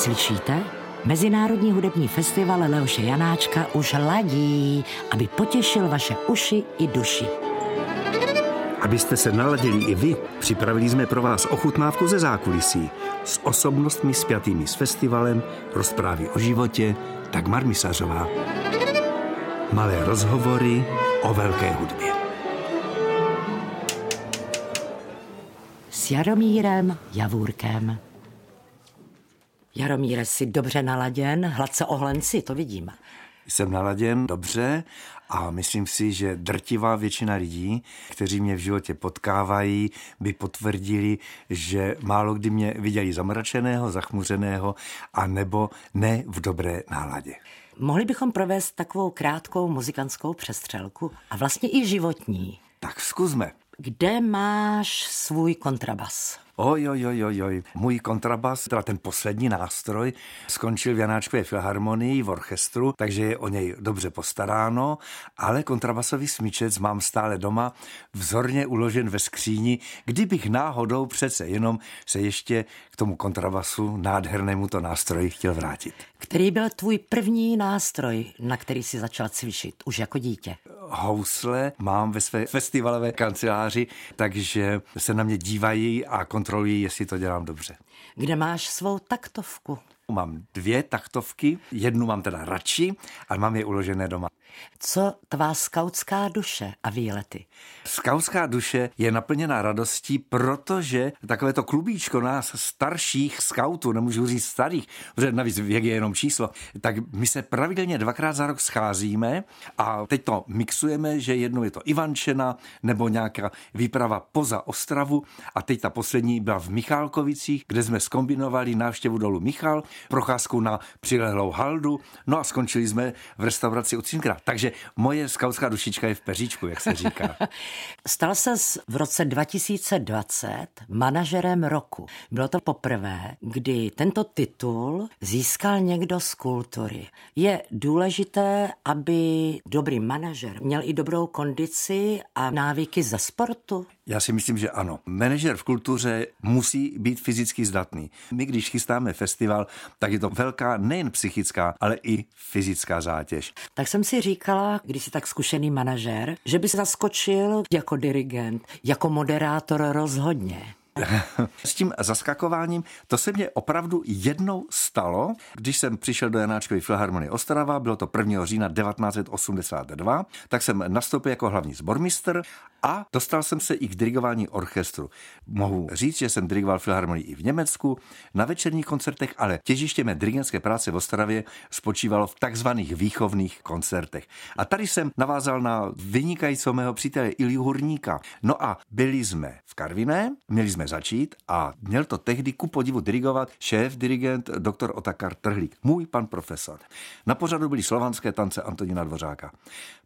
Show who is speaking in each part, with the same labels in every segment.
Speaker 1: Slyšíte? Mezinárodní hudební festival Leoše Janáčka už ladí, aby potěšil vaše uši i duši.
Speaker 2: Abyste se naladili i vy, připravili jsme pro vás ochutnávku ze zákulisí s osobnostmi spjatými s festivalem, rozprávy o životě, Dagmar Misařová. Malé rozhovory o velké hudbě.
Speaker 1: S Jaromírem Javůrkem. Jaromíre, jsi dobře naladěn, hladce ohlenci, to vidím.
Speaker 2: Jsem naladěn dobře a myslím si, že drtivá většina lidí, kteří mě v životě potkávají, by potvrdili, že málo kdy mě viděli zamračeného, zachmuřeného a nebo ne v dobré náladě.
Speaker 1: Mohli bychom provést takovou krátkou muzikantskou přestřelku a vlastně i životní.
Speaker 2: Tak zkusme.
Speaker 1: Kde máš svůj kontrabas?
Speaker 2: Oj, oj, oj, oj, oj. Můj kontrabas, teda ten poslední nástroj, skončil v Janáčkové filharmonii v orchestru, takže je o něj dobře postaráno, ale kontrabasový smyčec mám stále doma, vzorně uložen ve skříni, kdybych náhodou přece jenom se ještě k tomu kontrabasu, nádhernému to nástroji chtěl vrátit.
Speaker 1: Který byl tvůj první nástroj, na který si začal cvičit už jako dítě?
Speaker 2: Housle mám ve své festivalové kanceláři, takže se na mě dívají a kontrolují, jestli to dělám dobře.
Speaker 1: Kde máš svou taktovku?
Speaker 2: Mám dvě taktovky, jednu mám teda radši, ale mám je uložené doma.
Speaker 1: Co tvá skautská duše a výlety?
Speaker 2: Skautská duše je naplněná radostí, protože takové to klubíčko nás starších skautů, nemůžu říct starých, protože navíc věk je jenom číslo, tak my se pravidelně dvakrát za rok scházíme a teď to mixujeme, že jednou je to Ivančena nebo nějaká výprava poza Ostravu a teď ta poslední byla v Michálkovicích, kde jsme skombinovali návštěvu dolu Michal, procházku na přilehlou haldu, no a skončili jsme v restauraci u Cinkra. Takže moje skautská dušička je v peříčku, jak se říká.
Speaker 1: Stal se v roce 2020 manažerem roku. Bylo to poprvé, kdy tento titul získal někdo z kultury. Je důležité, aby dobrý manažer měl i dobrou kondici a návyky ze sportu?
Speaker 2: Já si myslím, že ano. Manažer v kultuře musí být fyzicky zdatný. My, když chystáme festival, tak je to velká nejen psychická, ale i fyzická zátěž.
Speaker 1: Tak jsem si říkala, když jsi tak zkušený manažer, že by se zaskočil jako dirigent, jako moderátor rozhodně.
Speaker 2: S tím zaskakováním, to se mě opravdu jednou stalo, když jsem přišel do Janáčkové filharmonie Ostrava, bylo to 1. října 1982, tak jsem nastoupil jako hlavní zbormistr a dostal jsem se i k dirigování orchestru. Mohu říct, že jsem dirigoval filharmonii i v Německu, na večerních koncertech, ale těžiště mé dirigentské práce v Ostravě spočívalo v takzvaných výchovných koncertech. A tady jsem navázal na vynikajícího mého přítele Iliu Hurníka. No a byli jsme v Karviné, měli jsme začít a měl to tehdy ku podivu dirigovat šéf dirigent doktor Otakar Trhlík, můj pan profesor. Na pořadu byly slovanské tance Antonína Dvořáka.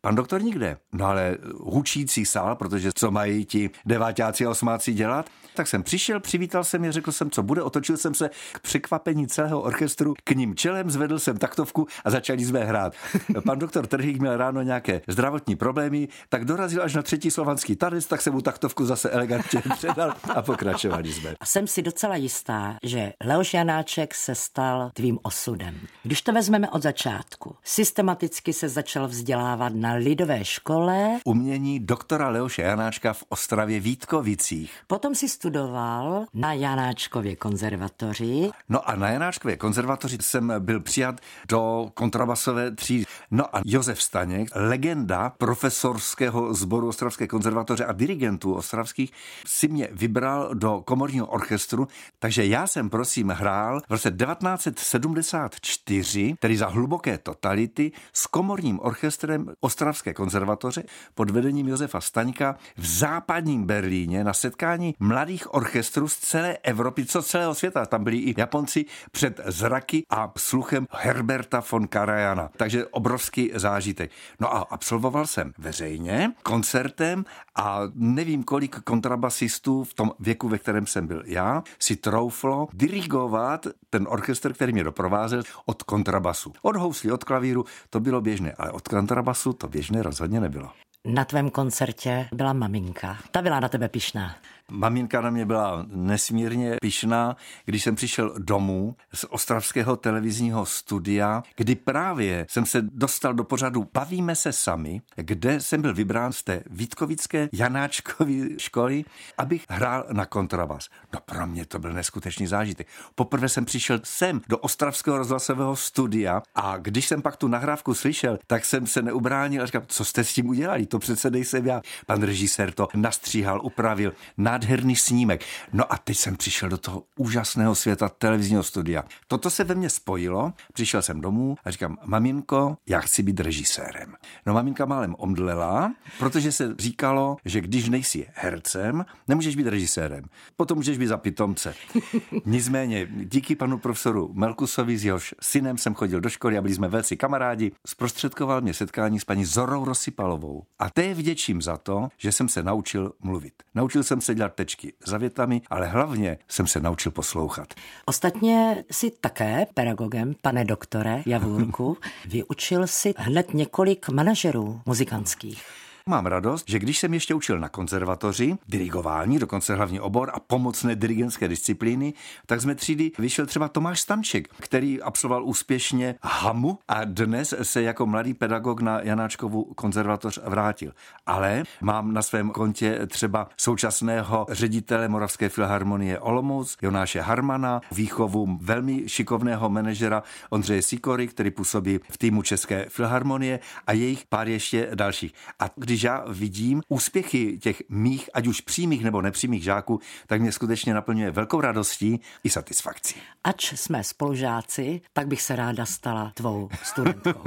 Speaker 2: Pan doktor nikde, no ale hučící sál, protože co mají ti devátáci a osmáci dělat, tak jsem přišel, přivítal jsem je, řekl jsem, co bude, otočil jsem se k překvapení celého orchestru, k ním čelem, zvedl jsem taktovku a začali jsme hrát. Pan doktor Trhlík měl ráno nějaké zdravotní problémy, tak dorazil až na třetí slovanský tanec, tak jsem mu taktovku zase elegantně předal a pokračovali jsme.
Speaker 1: A jsem si docela jistá, že Leoš Janáček se stal tvým osudem. Když to vezmeme od začátku, systematicky se začal vzdělávat na lidové škole.
Speaker 2: Umění doktora Leoše Janáčka v Ostravě Vítkovicích.
Speaker 1: Potom si studoval na Janáčkově konzervatoři.
Speaker 2: No a na Janáčkově konzervatoři jsem byl přijat do kontrabasové třídy. No a Josef Staněk, legenda profesorského sboru Ostravské konzervatoře a dirigentů ostravských, si mě vybral do komorního orchestru, takže já jsem prosím hrál v roce 1974, tedy za hluboké totality, s komorním orchestrem Ostravské konzervatoře pod vedením Josefa Staňka v západním Berlíně na setkání mladých orchestrů z celé Evropy, co celého světa. Tam byli i Japonci před zraky a sluchem Herberta von Karajana. Takže obrovský zážitek. No a absolvoval jsem veřejně koncertem a nevím kolik kontrabasistů v tom věku, ve kterém jsem byl já, si trouflo dirigovat ten orchestr, který mě doprovázel od kontrabasu. Od hously, od klavíru to bylo běžné, ale od kontrabasu to běžné rozhodně nebylo.
Speaker 1: Na tvém koncertě byla maminka. Ta byla na tebe pišná.
Speaker 2: Maminka na mě byla nesmírně pišná, když jsem přišel domů z ostravského televizního studia, kdy právě jsem se dostal do pořadu Bavíme se sami, kde jsem byl vybrán z té Vítkovické Janáčkové školy, abych hrál na kontrabas. No pro mě to byl neskutečný zážitek. Poprvé jsem přišel sem do ostravského rozhlasového studia a když jsem pak tu nahrávku slyšel, tak jsem se neubránil a říkal, co jste s tím udělali, to přece nejsem já. Pan režisér to nastříhal, upravil, nádherný snímek. No a teď jsem přišel do toho úžasného světa televizního studia. Toto se ve mně spojilo, přišel jsem domů a říkám, maminko, já chci být režisérem. No maminka málem omdlela, protože se říkalo, že když nejsi hercem, nemůžeš být režisérem. Potom můžeš být za pitomce. Nicméně, díky panu profesoru Melkusovi, s jehož synem jsem chodil do školy a byli jsme velcí kamarádi, zprostředkoval mě setkání s paní Zorou Rosypalovou. A té vděčím za to, že jsem se naučil mluvit. Naučil jsem se dělat tečky za větami, ale hlavně jsem se naučil poslouchat.
Speaker 1: Ostatně si také pedagogem, pane doktore Javůrku, vyučil si hned několik manažerů muzikantských.
Speaker 2: Mám radost, že když jsem ještě učil na konzervatoři, dirigování, dokonce hlavní obor a pomocné dirigentské disciplíny, tak z mé třídy vyšel třeba Tomáš Stanček, který absolvoval úspěšně HAMu a dnes se jako mladý pedagog na Janáčkovu konzervatoř vrátil. Ale mám na svém kontě třeba současného ředitele Moravské filharmonie Olomouc, Jonáše Harmana, výchovu velmi šikovného manažera Ondřeje Sikory, který působí v týmu České filharmonie a jejich pár ještě dalších. A když když já vidím úspěchy těch mých, ať už přímých nebo nepřímých žáků, tak mě skutečně naplňuje velkou radostí i satisfakcí.
Speaker 1: Ač jsme spolužáci, tak bych se ráda stala tvou studentkou.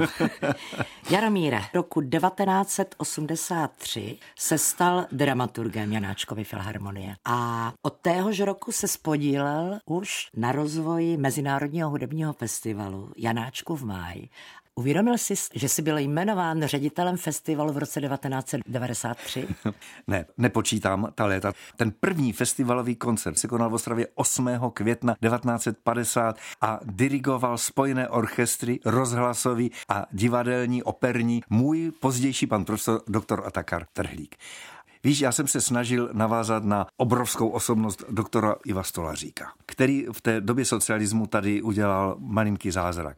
Speaker 1: Jaromíre, roku 1983 se stal dramaturgem Janáčkovy filharmonie a od téhož roku se spodílel už na rozvoji Mezinárodního hudebního festivalu Janáčku v máji Uvědomil jsi, že jsi byl jmenován ředitelem festivalu v roce 1993?
Speaker 2: ne, nepočítám ta léta. Ten první festivalový koncert se konal v Ostravě 8. května 1950 a dirigoval spojené orchestry, rozhlasový a divadelní, operní můj pozdější pan profesor doktor Atakar Trhlík. Víš, já jsem se snažil navázat na obrovskou osobnost doktora Iva Stolaříka, který v té době socialismu tady udělal malinký zázrak.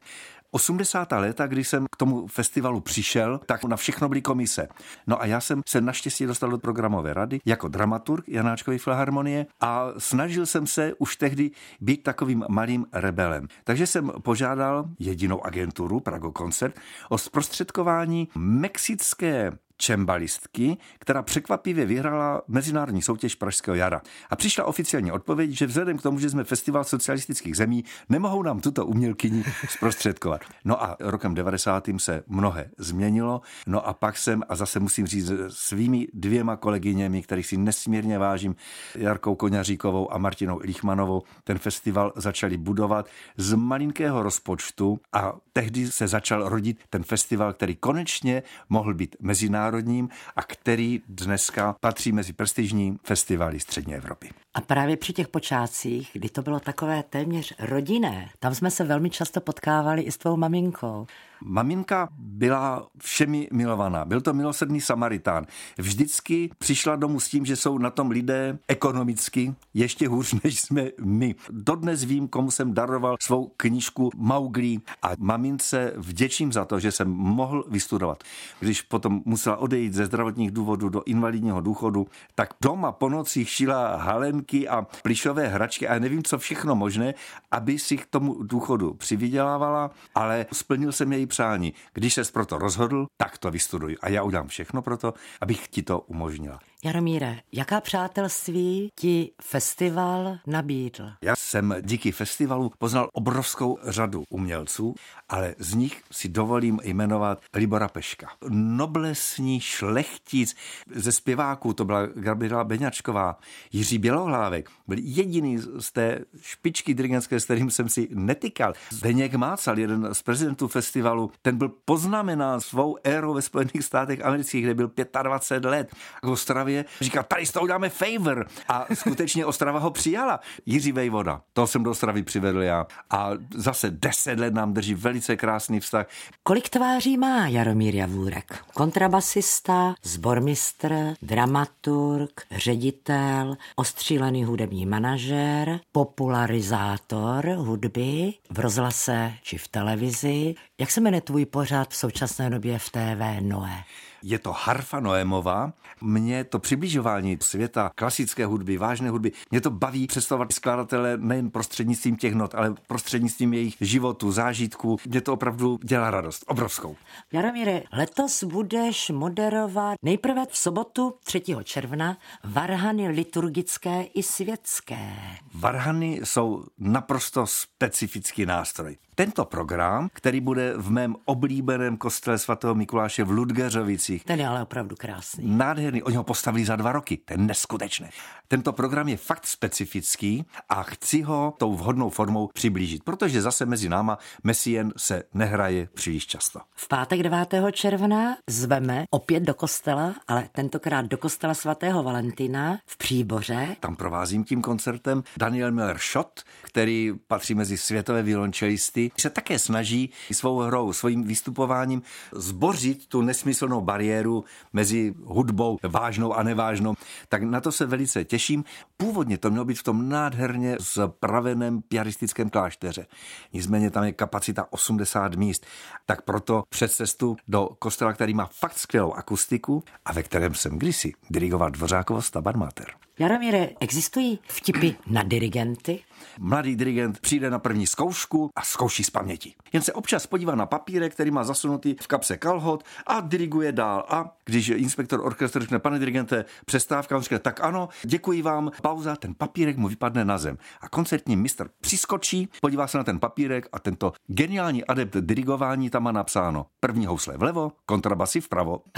Speaker 2: 80. léta, když jsem k tomu festivalu přišel, tak na všechno byly komise. No a já jsem se naštěstí dostal do programové rady jako dramaturg Janáčkové filharmonie a snažil jsem se už tehdy být takovým malým rebelem. Takže jsem požádal jedinou agenturu Prago Koncert o zprostředkování mexické čembalistky, která překvapivě vyhrála mezinárodní soutěž Pražského jara. A přišla oficiální odpověď, že vzhledem k tomu, že jsme festival socialistických zemí, nemohou nám tuto umělkyni zprostředkovat. No a rokem 90. se mnohé změnilo, no a pak jsem, a zase musím říct svými dvěma kolegyněmi, kterých si nesmírně vážím, Jarkou Koňaříkovou a Martinou Lichmanovou, ten festival začali budovat z malinkého rozpočtu a tehdy se začal rodit ten festival, který konečně mohl být mezinárodní mezinárodním a který dneska patří mezi prestižní festivaly střední Evropy.
Speaker 1: A právě při těch počátcích, kdy to bylo takové téměř rodinné, tam jsme se velmi často potkávali i s tvou maminkou.
Speaker 2: Maminka byla všemi milovaná. Byl to milosrdný Samaritán. Vždycky přišla domů s tím, že jsou na tom lidé ekonomicky ještě hůř, než jsme my. Dodnes vím, komu jsem daroval svou knížku Mauglí a mamince vděčím za to, že jsem mohl vystudovat. Když potom musela odejít ze zdravotních důvodů do invalidního důchodu, tak doma po nocích šila halenky a plišové hračky a nevím, co všechno možné, aby si k tomu důchodu přivydělávala, ale splnil jsem její přání. Když ses proto rozhodl, tak to vystuduj. A já udělám všechno pro to, abych ti to umožnila.
Speaker 1: Jaromíre, jaká přátelství ti festival nabídl?
Speaker 2: Já jsem díky festivalu poznal obrovskou řadu umělců, ale z nich si dovolím jmenovat Libora Peška. Noblesní šlechtic ze zpěváků, to byla Gabriela Beňačková, Jiří Bělohlávek, byl jediný z té špičky dirigentské, s kterým jsem si netykal. Zdeněk Mácal, jeden z prezidentů festivalu, ten byl poznamenán svou érou ve Spojených státech amerických, kde byl 25 let. Ostravě Ostravě, říká, tady s tou dáme favor. A skutečně Ostrava ho přijala. Jiří Vejvoda, to jsem do Ostravy přivedl já. A zase deset let nám drží velice krásný vztah.
Speaker 1: Kolik tváří má Jaromír Javůrek? Kontrabasista, zbormistr, dramaturg, ředitel, ostřílený hudební manažer, popularizátor hudby v rozhlase či v televizi. Jak se jmenuje tvůj pořád v současné době v TV Noé?
Speaker 2: Je to Harfa Noémová. Mě to přibližování světa klasické hudby, vážné hudby, mě to baví představovat skladatele nejen prostřednictvím těch not, ale prostřednictvím jejich životu, zážitků. Mě to opravdu dělá radost, obrovskou.
Speaker 1: Jaromíre, letos budeš moderovat nejprve v sobotu 3. června varhany liturgické i světské.
Speaker 2: Varhany jsou naprosto specifický nástroj. Tento program, který bude v mém oblíbeném kostele svatého Mikuláše v Ludgeřovicích.
Speaker 1: Ten je ale opravdu krásný.
Speaker 2: Nádherný. Oni ho postavili za dva roky. To je neskutečné. Tento program je fakt specifický a chci ho tou vhodnou formou přiblížit, protože zase mezi náma Messien se nehraje příliš často.
Speaker 1: V pátek 9. června zveme opět do kostela, ale tentokrát do kostela svatého Valentina v Příboře.
Speaker 2: Tam provázím tím koncertem Daniel Miller Schott, který patří mezi světové violončelisty, se také snaží svou hrou, svým vystupováním zbořit tu nesmyslnou bariéru mezi hudbou vážnou a nevážnou. Tak na to se velice těším. Původně to mělo být v tom nádherně zpraveném piaristickém klášteře. Nicméně tam je kapacita 80 míst. Tak proto přes cestu do kostela, který má fakt skvělou akustiku a ve kterém jsem kdysi dirigoval Dvořákovo Stabat Mater.
Speaker 1: Jaromíre, existují vtipy na dirigenty?
Speaker 2: Mladý dirigent přijde na první zkoušku a zkouší z paměti. Jen se občas podívá na papírek, který má zasunutý v kapse kalhot a diriguje dál. A když inspektor orchestru řekne, pane dirigente, přestávka, on řekne, tak ano, děkuji vám, pauza, ten papírek mu vypadne na zem. A koncertní mistr přiskočí, podívá se na ten papírek a tento geniální adept dirigování tam má napsáno první housle vlevo, kontrabasy vpravo.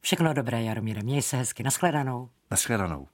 Speaker 1: Všechno dobré, Jaromíre, měj se hezky. Naschledanou.
Speaker 2: Naschledanou.